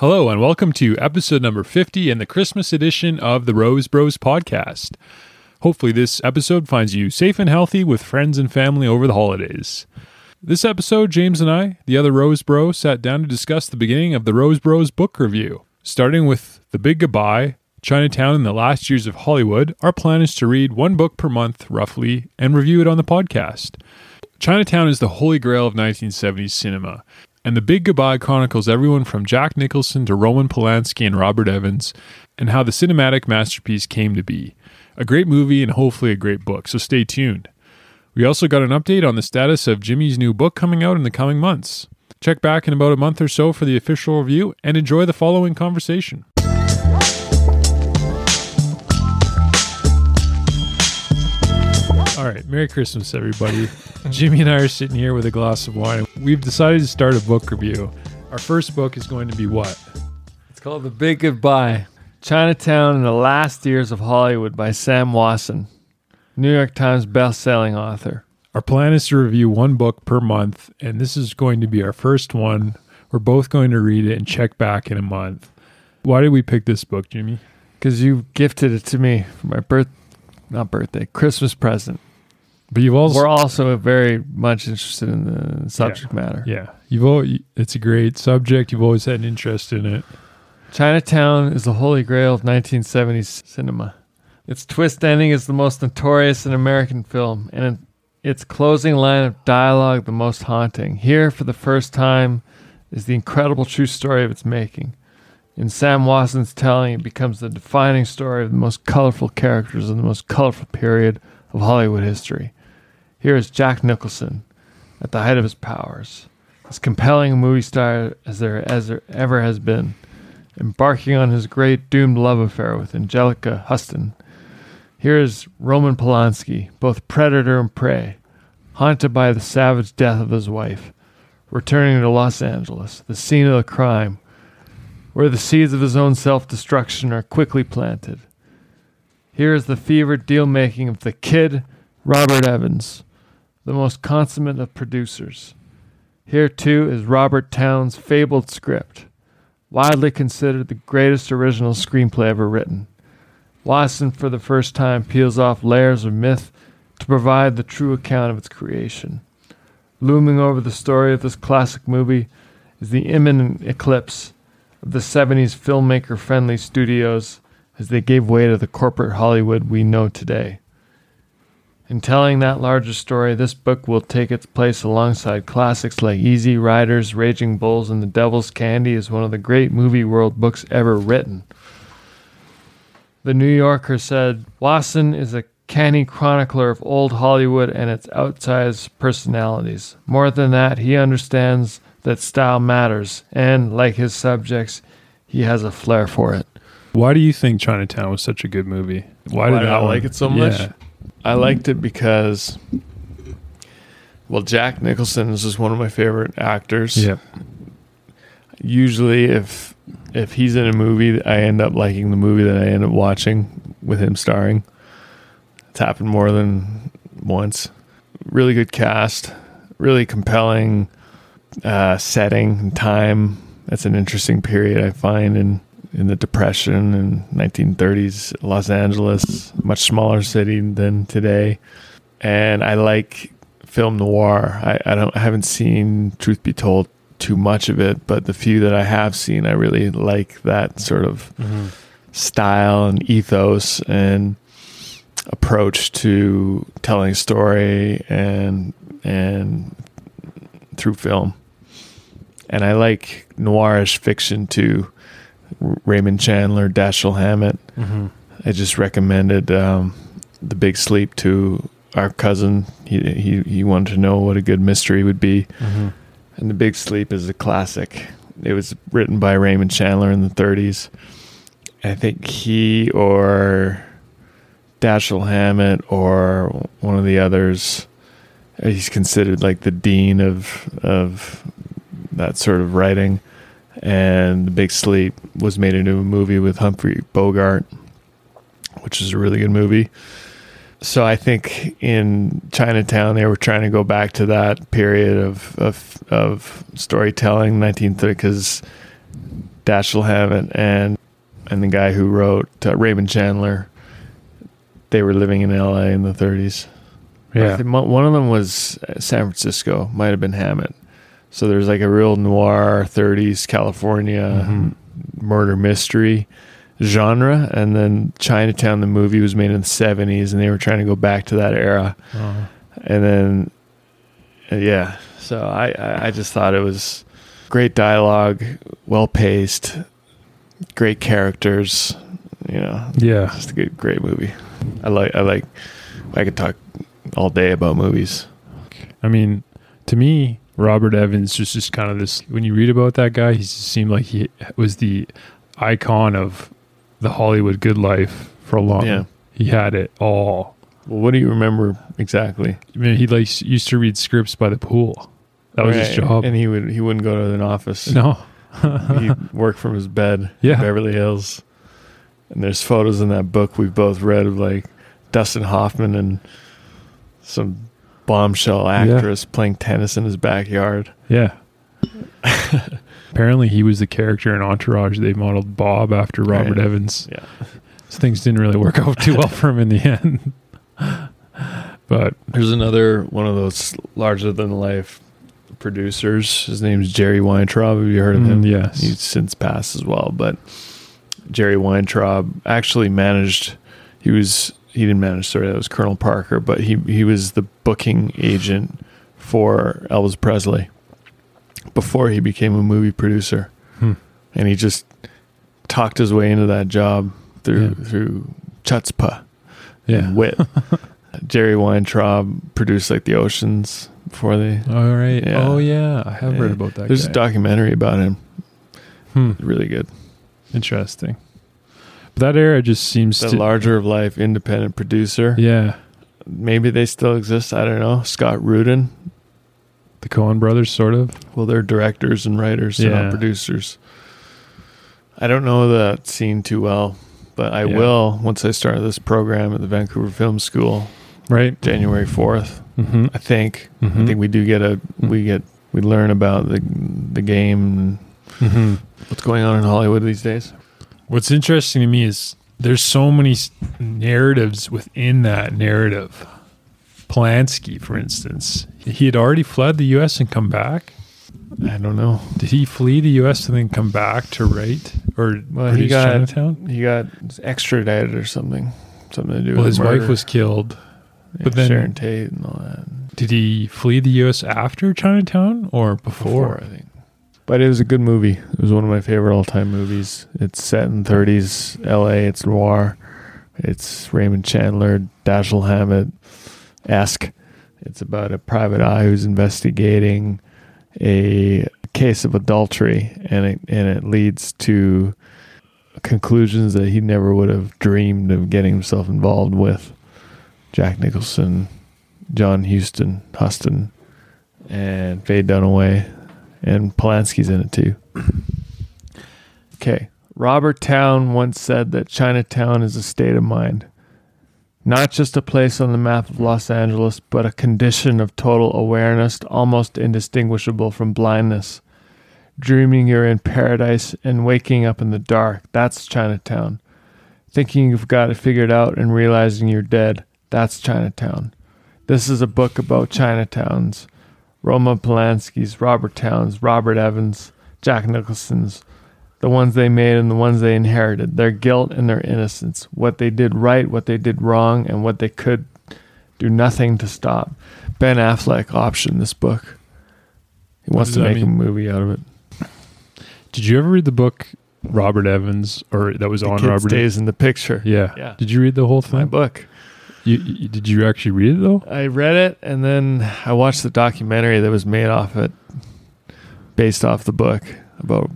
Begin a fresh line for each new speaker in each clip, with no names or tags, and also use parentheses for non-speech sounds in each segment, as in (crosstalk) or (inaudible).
Hello, and welcome to episode number 50 and the Christmas edition of the Rose Bros podcast. Hopefully, this episode finds you safe and healthy with friends and family over the holidays. This episode, James and I, the other Rose Bro, sat down to discuss the beginning of the Rose Bros book review. Starting with The Big Goodbye, Chinatown in the Last Years of Hollywood, our plan is to read one book per month, roughly, and review it on the podcast. Chinatown is the holy grail of 1970s cinema, and The Big Goodbye chronicles everyone from Jack Nicholson to Roman Polanski and Robert Evans, and how the cinematic masterpiece came to be. A great movie and hopefully a great book, so stay tuned. We also got an update on the status of Jimmy's new book coming out in the coming months. Check back in about a month or so for the official review and enjoy the following conversation. All right, Merry Christmas, everybody. Jimmy and I are sitting here with a glass of wine. We've decided to start a book review. Our first book is going to be what?
It's called The Big Goodbye Chinatown and the Last Years of Hollywood by Sam Wasson, New York Times best-selling author.
Our plan is to review one book per month, and this is going to be our first one. We're both going to read it and check back in a month. Why did we pick this book, Jimmy?
Because you gifted it to me for my birth, not birthday, Christmas present.
But you've also
We're also very much interested in the subject matter.
yeah, you've always, it's a great subject. You've always had an interest in it.
Chinatown is the holy grail of 1970s cinema. Its twist ending is the most notorious in American film, and its closing line of dialogue the most haunting. Here, for the first time, is the incredible true story of its making. In Sam Wasson's telling, it becomes the defining story of the most colorful characters in the most colorful period of Hollywood history. Here is Jack Nicholson at the height of his powers, as compelling a movie star as there, as there ever has been embarking on his great doomed love affair with Anjelica Huston. Here is Roman Polanski, both predator and prey, haunted by the savage death of his wife, returning to Los Angeles, the scene of the crime, where the seeds of his own self destruction are quickly planted. Here is the fevered deal making of the kid, Robert Evans, the most consummate of producers. Here, too, is Robert Towne's fabled script widely considered the greatest original screenplay ever written. Wasson, for the first time, peels off layers of myth to provide the true account of its creation. Looming over the story of this classic movie is the imminent eclipse of the 70s filmmaker friendly studios as they gave way to the corporate Hollywood we know today. In telling that larger story, this book will take its place alongside classics like Easy Riders, Raging Bulls, and The Devil's Candy as one of the great movie world books ever written. The New Yorker said Wasson is a canny chronicler of old Hollywood and its outsized personalities. More than that, he understands that style matters, and like his subjects, he has a flair for it.
Why do you think Chinatown was such a good movie? Why,
Why
did
did I like it so much?
Yeah.
I liked it because, well, Jack Nicholson is just one of my favorite actors.
Yeah.
Usually, if if he's in a movie, I end up liking the movie that I end up watching with him starring. It's happened more than once. Really good cast, really compelling uh, setting and time. That's an interesting period I find in in the Depression in 1930s Los Angeles, much smaller city than today. And I like film noir. I, I don't I haven't seen, truth be told, too much of it, but the few that I have seen, I really like that sort of mm-hmm. style and ethos and approach to telling a story and and through film. And I like noirish fiction too. Raymond Chandler, Dashiell Hammett.
Mm-hmm.
I just recommended um, The Big Sleep to our cousin. He, he he wanted to know what a good mystery would be,
Mm-hmm.
and The Big Sleep is a classic. It was written by Raymond Chandler in the 30s. I think he or Dashiell Hammett or one of the others. He's considered like the dean of of that sort of writing. And The Big Sleep was made into a movie with Humphrey Bogart, which is a really good movie. So I think in Chinatown they were trying to go back to that period of of, of storytelling, 1930, because Dashiell Hammett and and the guy who wrote uh, Raymond Chandler. They were living in L.A. in the 30s. I
Yeah.
one of them was uh, San Francisco. Might have been Hammett. So there's like a real noir 30s California
Mhm.
murder mystery genre, and then Chinatown, the movie, was made in the 70s, and they were trying to go back to that era.
Uh,
And then, uh, yeah. So I, I, I just thought it was great dialogue, well paced, great characters. You know,
yeah.
just a good, great movie. I like, I like, I could talk all day about movies.
I mean, to me, Robert Evans was just kind of this. When you read about that guy, he just seemed like he was the icon of the Hollywood good life for a long.
Yeah.
He had it all.
Well, what do you remember exactly?
I mean, he like used to read scripts by the pool. That was his job.
and he would he wouldn't go to an office.
no. (laughs)
he (laughs) worked from his bed.
Yeah.
in Beverly Hills. And there's photos in that book we've both read of like Dustin Hoffman and some bombshell actress playing tennis in his backyard.
Yeah. Apparently, he was the character in Entourage. They modeled Bob after Robert
Right.
Evans.
Yeah.
So things didn't really work out too well for him in the end. but
There's another one of those larger than life producers. His name's Jerry Weintraub. Have you heard of him?
Mm, yes.
He's since passed as well, but Jerry Weintraub actually managed he was he didn't manage sorry, that was Colonel Parker, but he he was the booking agent for Elvis Presley before he became a movie producer.
Hmm.
And he just talked his way into that job through
Yeah.
through chutzpah
yeah.
and wit. (laughs) Jerry Weintraub produced like the Oceans before they.
All right.
Yeah.
Oh yeah, I have
Yeah.
read about that.
There's
guy.
a documentary about him.
Hmm.
Really good.
Interesting. But that era just seems
The
to.
larger of life independent producer.
yeah.
Maybe they still exist. I don't know. Scott Rudin.
The Coen brothers, sort of.
Well, they're directors and writers, they're
Yeah.
not producers. I don't know that scene too well, but I
Yeah.
will once I start this program at the Vancouver Film School,
Right.
January fourth.
Mm-hmm.
I think.
Mhm.
I think we do get a we get we learn about the the game and
hmm
what's going on in Hollywood these days.
What's interesting to me is there's so many narratives within that narrative. Polanski, for instance, he had already fled the U.S. and come back.
I don't know.
Did he flee the U.S. and then come back to write or
Well, he got-
Chinatown?
He got extradited or something. Something to do
Well,
with
his
murder.
wife was killed.
Yeah,
but then-
Sharon Tate and all that.
Did he flee the U.S. after Chinatown or before?
Before, I think. But it was a good movie. It was one of my favorite all time movies. It's set in 30s LA. It's noir. It's Raymond Chandler, Dashiell Hammett esque. It's about a private eye who's investigating a case of adultery, and it and it leads to conclusions that he never would have dreamed of getting himself involved with. Jack Nicholson, John Huston, Huston, and Faye Dunaway, and Polanski's in it too. Okay. Robert Towne once said that Chinatown is a state of mind. Not just a place on the map of Los Angeles, but a condition of total awareness, almost indistinguishable from blindness. Dreaming you're in paradise and waking up in the dark. That's Chinatown. Thinking you've got it figured out and realizing you're dead. That's Chinatown. This is a book about Chinatowns. Roma Polanski's, Robert Towne's, Robert Evans, Jack Nicholson's, the ones they made and the ones they inherited, their guilt and their innocence, what they did right, what they did wrong, and what they could do nothing to stop. Ben Affleck optioned this book. He wants to
that
make a movie out of it.
Did you ever read the book Robert Evans or that was
The
on
kid
Robert?
stays in the picture.
Yeah.
Yeah.
Did you read the whole
It's my
thing?
book.
You, you, did you actually read it though?
I read it and then I watched the documentary that was made off it, based off the book about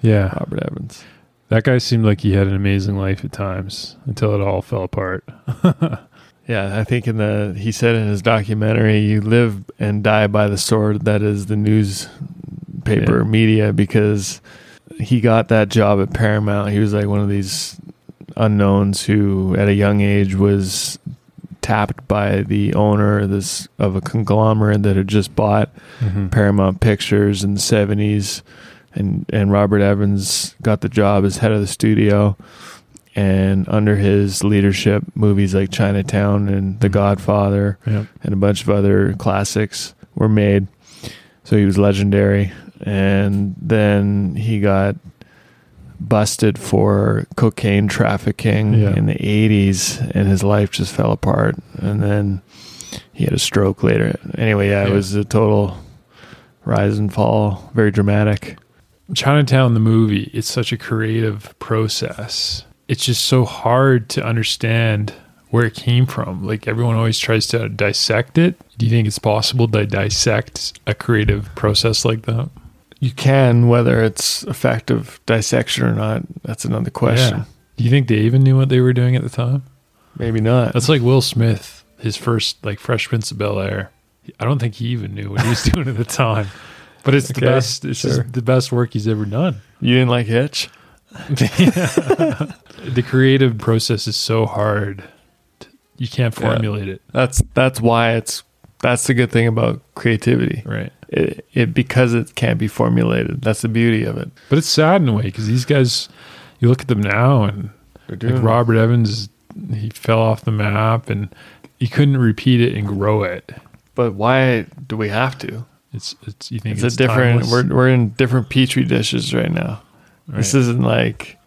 Yeah.
Robert Evans.
That guy seemed like he had an amazing life at times until it all fell apart. (laughs)
Yeah, I think in the he said in his documentary, you live and die by the sword that is the newspaper
Yeah.
media because he got that job at Paramount. He was like one of these unknowns who at a young age was tapped by the owner of this of a conglomerate that had just bought
Mm-hmm.
Paramount Pictures in the 70s and and Robert Evans got the job as head of the studio. And under his leadership, movies like Chinatown and The
Mhm.
Godfather
Yeah.
and a bunch of other classics were made. So he was legendary. And then he got busted for cocaine trafficking
Yeah.
in the 80s, and his life just fell apart. And then he had a stroke later. Anyway, yeah, it was a total rise and fall, very dramatic.
Chinatown, the movie, it's such a creative process. It's just so hard to understand where it came from. Like everyone always tries to dissect it. Do you think it's possible to dissect a creative process like that?
You can, whether it's effective dissection or not, that's another question.
Yeah. Do you think they even knew what they were doing at the time?
Maybe not.
That's like Will Smith, his first like Fresh Prince of Bel Air. I don't think he even knew what he was (laughs) doing at the time. But it's the best. It's
sure.
just the best work he's ever done.
you didn't like Hitch? (laughs)
the creative process is so hard. You can't
Yeah.
formulate it.
That's that's why it's that's the good thing about creativity.
Right.
It, it because it can't be formulated. That's the beauty of it.
But it's sad in a way because these guys, you look at them now and
They're
like Robert Evans, he fell off the map and he couldn't repeat it and grow it.
But why do we have to?
It's it's you think
It's,
it's,
a different.
timeless?
We're we're in different petri dishes right now. This isn't like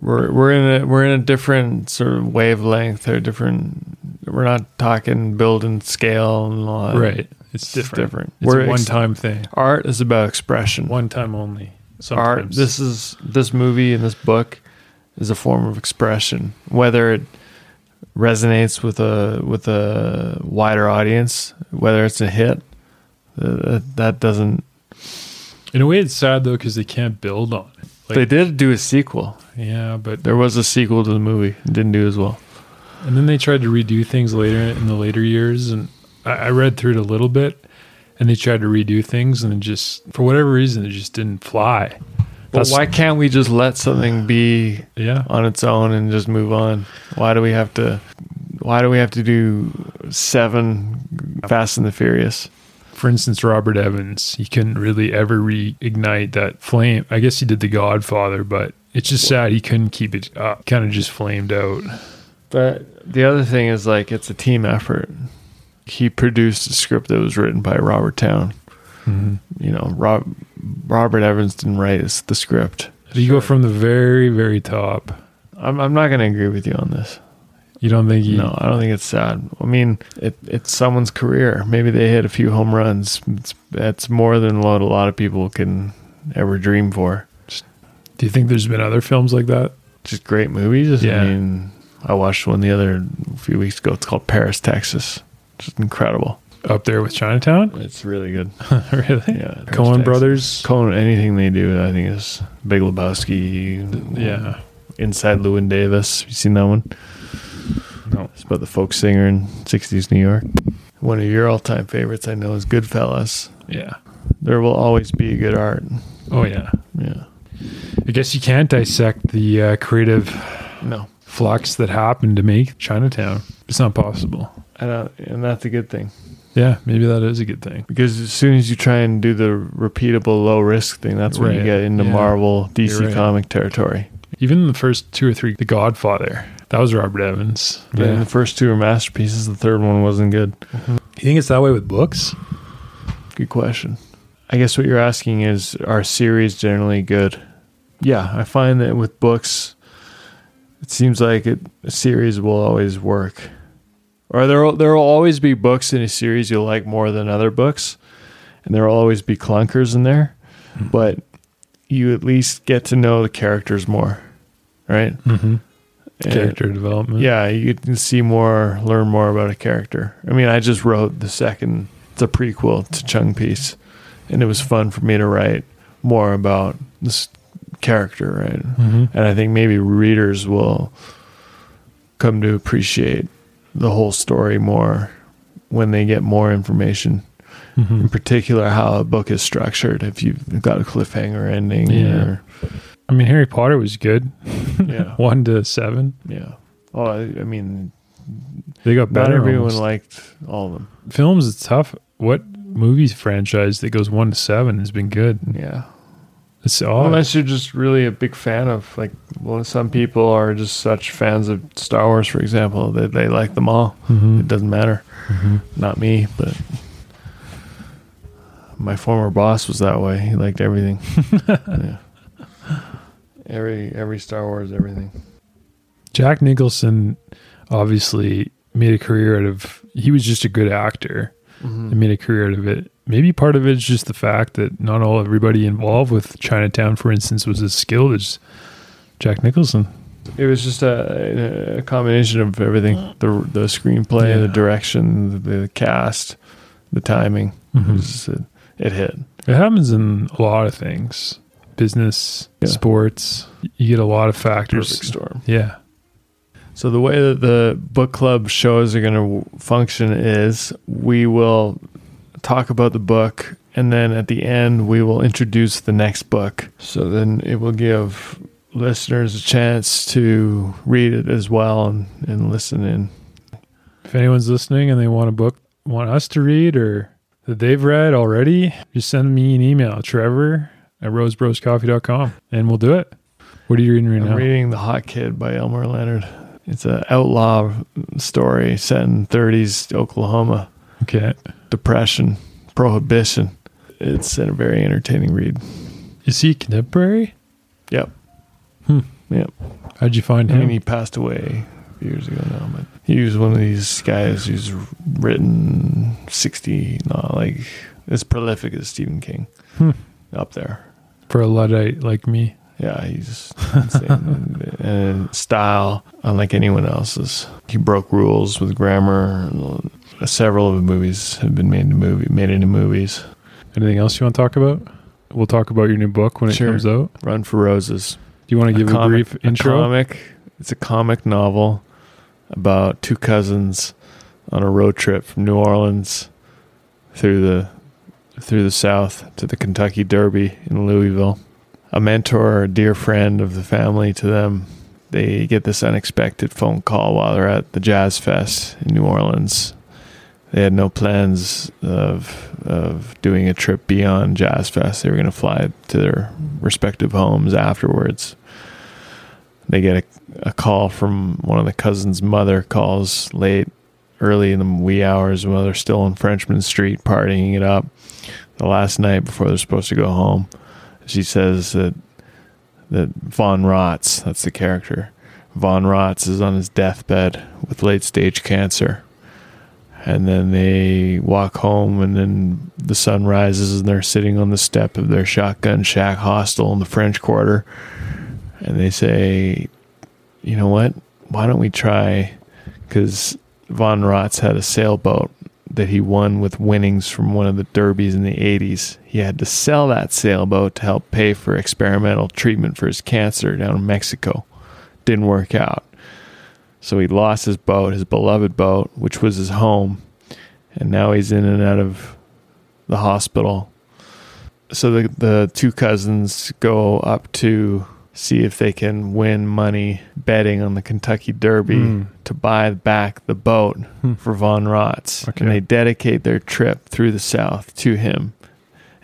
we're we're in a we're in a different sort of wavelength or different. We're not talking building scale and all that.
right. It's
It's
different.
different.
It's
We're
a
ex-
one time thing.
Art is about expression.
One time only.
art this is this movie and this book is a form of expression whether it resonates with a with a wider audience whether it's a hit uh, that doesn't
in a way, it's sad though because they can't build on it. Like,
they did do a sequel
yeah, but
there was a sequel to the movie it didn't do as well
And then they tried to redo things later in the later years, and I, read through it a little bit, and they tried to redo things, and it just for whatever reason it just didn't fly.
but
That's-
why can't we just let something be
Yeah,
on its own and just move on why do we have to why do we have to do seven fast and the furious
for instance, Robert Evans, he couldn't really ever reignite that flame. I guess he did The Godfather, but it's just sad he couldn't keep it up. Kind of just flamed out.
But the other thing is like it's a team effort. He produced a script that was written by Robert Towne. Mm-hmm. You know, Rob, Robert Evans didn't write the script.
You go from the very, very top.
I'm, I'm not going to agree with you on this.
You don't think he?
No, I don't think it's sad. I mean, it, it's someone's career. Maybe they hit a few home runs. It's, it's more than what a lot of people can ever dream for.
Do you think there's been other films like that?
Just great movies.
Yeah.
I mean, I watched one the other a few weeks ago. It's called Paris, Texas. Just incredible.
Up there with Chinatown?
It's really good. (laughs)
really?
Yeah, Paris,
Coen
Texas.
Brothers.
Coen, anything they do, I think is Big Lebowski.
Yeah.
Inside Llewyn Davis. You seen that one?
No.
It's about the folk singer in '60s New York. One of your all-time favorites, I know, is Goodfellas.
Yeah.
There will always be good art.
Oh yeah.
Yeah.
I guess you can't dissect the uh, creative
No,
flux that happened to make Chinatown. It's not possible.
And that's a good thing
Yeah, maybe that is a good thing.
because as soon as you try and do the repeatable low-risk thing, that's when you get into
Yeah.
Marvel, DC
right.
comic territory.
Even the first two or three, The Godfather, that was Robert Evans.
And the first two are masterpieces. The third one wasn't good. Mm-hmm.
You think it's that way with books?
Good question. I guess what you're asking is are series generally good? Yeah, I find that with books, it seems like it, a series will always work. Or there there will always be books in a series you'll like more than other books, and there will always be clunkers in there, but you at least get to know the characters more, right?
Mm-hmm.
And-
Character development.
yeah, you can see more, learn more about a character. I mean, I just wrote the second, it's a prequel to Chung Piece, and it was fun for me to write more about this character, right?
Mm-hmm.
And I think maybe readers will come to appreciate the whole story more when they get more information.
Mm-hmm.
In particular, how a book is structured. If you've got a cliffhanger ending,
Yeah.
or,
I mean, Harry Potter was good.
yeah, (laughs)
One to seven.
yeah. Oh, I, I mean,
They got better.
not everyone
almost.
liked all of them.
films. It's tough. What movie franchise that goes one to seven has been good?
Yeah.
It's odd.
Unless you're just really a big fan of like, well, some people are just such fans of Star Wars, for example, that they like them all.
Mhm.
It doesn't matter.
Mhm.
Not me, but my former boss was that way. He liked everything. (laughs) yeah. Every every Star Wars, everything.
Jack Nicholson obviously made a career out of. He was just a good actor.
Mm-hmm.
and made a career out of it. Maybe part of it is just the fact that not all everybody involved with Chinatown, for instance, was as skilled as Jack Nicholson.
It was just a, a combination of everything: the the screenplay,
Yeah.
the direction, the, the cast, the timing. It,
Mhm.
was, it, it hit.
It happens in a lot of things, business,
Yeah.
sports. You get a lot of factors.
Perfect storm.
Yeah.
So the way that the book club shows are going to function is we will talk about the book and then at the end we will introduce the next book. So then it will give listeners a chance to read it as well and, and listen in.
If anyone's listening and they want a book, want us to read or that they've read already, just send me an email, Trevor at rosebroscoffee.com, and we'll do it. What are you reading right now?
I'm reading The Hot Kid by Elmore Leonard. It's an outlaw story set in 30s Oklahoma.
Okay.
Depression, prohibition. It's a very entertaining read.
Is he contemporary?
Yep.
Hmm.
Yep.
How'd you find
I mean,
him?
he passed away years ago now, but he was one of these guys who's written 60, not like as prolific as Stephen King
Hmm.
up there.
For a Luddite like me.
Yeah, he's insane. (laughs) and, style, unlike anyone else's. He broke rules with grammar. Several of the movies have been made into movie made into movies.
Anything else you want to talk about? We'll talk about your new book when it comes out.
Run for Roses.
Do you want to give a,
comic,
brief intro?
comic. It's a comic novel about two cousins on a road trip from New Orleans through the through the South to the Kentucky Derby in Louisville. A mentor or a dear friend of the family to them, they get this unexpected phone call while they're at the Jazz Fest in New Orleans. They had no plans of of doing a trip beyond Jazz Fest. They were going to fly to their respective homes afterwards they get a, a call from one of the cousins' mother calls late, early in the wee hours while they're still on Frenchmen Street partying it up. The last night before they're supposed to go home, she says that that Von Rotz, that's the character, Von Rotz is on his deathbed with late stage cancer. And then they walk home, and then the sun rises, and they're sitting on the step of their shotgun shack hostel in the French Quarter and they say, you know what? Why don't we try? Because Von Rotz had a sailboat that he won with winnings from one of the derbies in the 80s. He had to sell that sailboat to help pay for experimental treatment for his cancer down in Mexico. Didn't work out. So he lost his boat, his beloved boat, which was his home. And now he's in and out of the hospital. So the, the two cousins go up to see if they can win money betting on the Kentucky Derby
Hmm.
to buy back the boat
Hmm.
for Von Rotz.
Okay.
And they dedicate their trip through the South to him.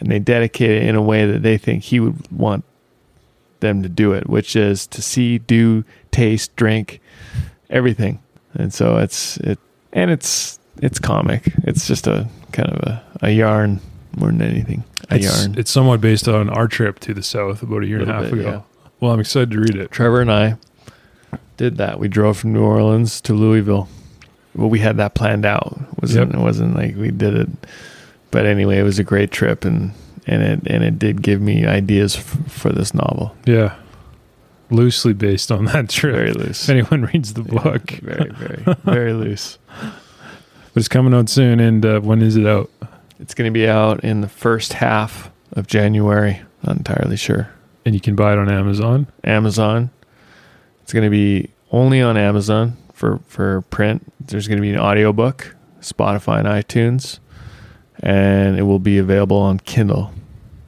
And they dedicate it in a way that they think he would want them to do it, which is to see, do, taste, drink, everything. And so it's it and it's it's comic. It's just a kind of a, a yarn more than anything. A
It's,
yarn.
it's somewhat based on our trip to the South about a year and a half
bit,
ago.
yeah.
Well, I'm excited to read it.
Trevor and I did that. We drove from New Orleans to Louisville. Well, we had that planned out. It wasn't
Yep.
it wasn't like we did it. But anyway, it was a great trip, and and it and it did give me ideas f- for this novel.
Yeah. Loosely based on that trip.
Very loose.
If anyone reads the
Yeah,
book.
very very very (laughs) loose.
But it's coming out soon. And uh, when is it out?
It's going to be out in the first half of January. Not entirely sure.
And you can buy it on Amazon.
Amazon. It's going to be only on Amazon for for print. There's going to be an audiobook, Spotify and iTunes, and it will be available on Kindle.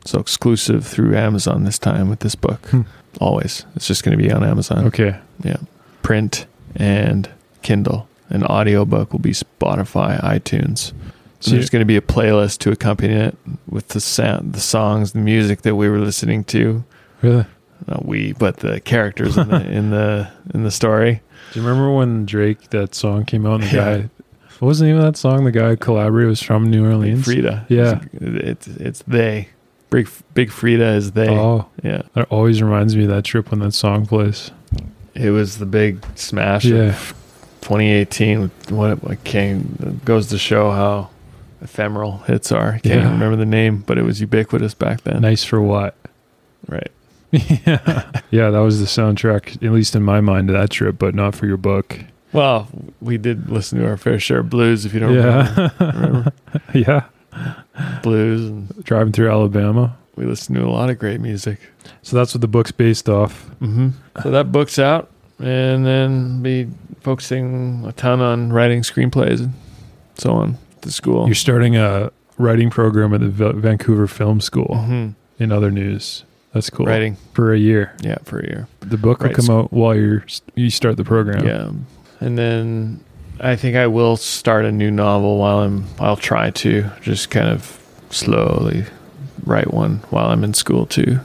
So exclusive through Amazon this time with this book.
Hmm.
Always. It's just going to be on Amazon.
Okay.
Yeah. Print and Kindle. An audiobook will be Spotify, iTunes. So there's going to be a playlist to accompany it with the sound, the songs, the music that we were listening to.
Really?
Not we, but the characters in the in the (laughs) in the story.
Do you remember when Drake that song came out? And the
Yeah.
guy, what was the name of that song? The guy collaborated was from New Orleans.
Freedia.
Yeah.
It's it's they. Big Big Freedia is they.
Oh,
Yeah.
that always reminds me of that trip when that song plays.
It was the big smash
Yeah.
of 2018. What what came goes to show how ephemeral hits are. I can't
Yeah.
even remember the name, but it was ubiquitous back then.
Nice for what?
Right.
Yeah, (laughs) yeah, that was the soundtrack, at least in my mind, to that trip, but not for your book.
Well, we did listen to our fair share of blues. If you don't
Yeah,
remember (laughs)
yeah.
blues, and
Driving through Alabama.
we listened to a lot of great music.
So that's what the book's based off.
Mm-hmm. So that book's out, and then be focusing a ton on writing screenplays and so on at the school.
You're starting a writing program at the Vancouver Film School.
Mhm.
In other news, that's cool.
writing,
for a year.
yeah, for a year.
The book will
Right.
come out while you're you start the program.
Yeah. And then I think I will start a new novel while I'm I'll try to just kind of slowly write one while I'm in school too.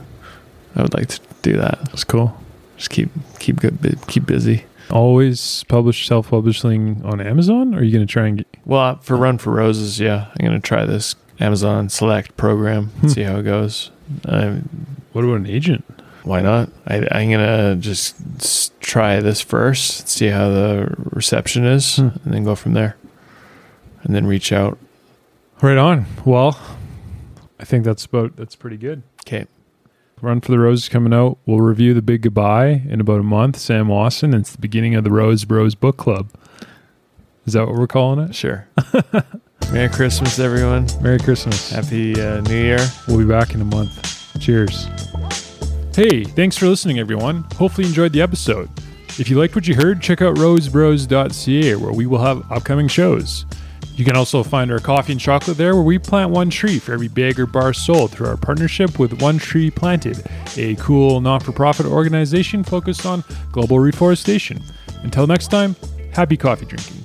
I would like to do that.
that's cool.
Just keep keep good bu- keep busy.
Always publish self publishing on Amazon. Or are you going to try and get?
Well, for Run for Roses, yeah, I'm going to try this Amazon Select program
Hmm.
see how it goes. Um,
What about an agent?
why not? I, I'm going to just try this first, see how the reception is,
Hmm.
and then go from there. And then reach out.
Right on. Well, I think that's about that's pretty good.
Okay.
Run for the Roses coming out. We'll review the Big Goodbye in about a month. Sam Wasson. It's the beginning of the Rose Bros Book Club. Is that what we're calling it?
Sure. (laughs) Merry Christmas, everyone.
Merry Christmas.
Happy uh, New Year.
We'll be back in a month. Cheers. Hey, thanks for listening, everyone. Hopefully, you enjoyed the episode. If you liked what you heard, check out rosebros.ca where we will have upcoming shows. You can also find our coffee and chocolate there where we plant one tree for every bag or bar sold through our partnership with One Tree Planted, a cool non for profit organization focused on global reforestation. Until next time, happy coffee drinking.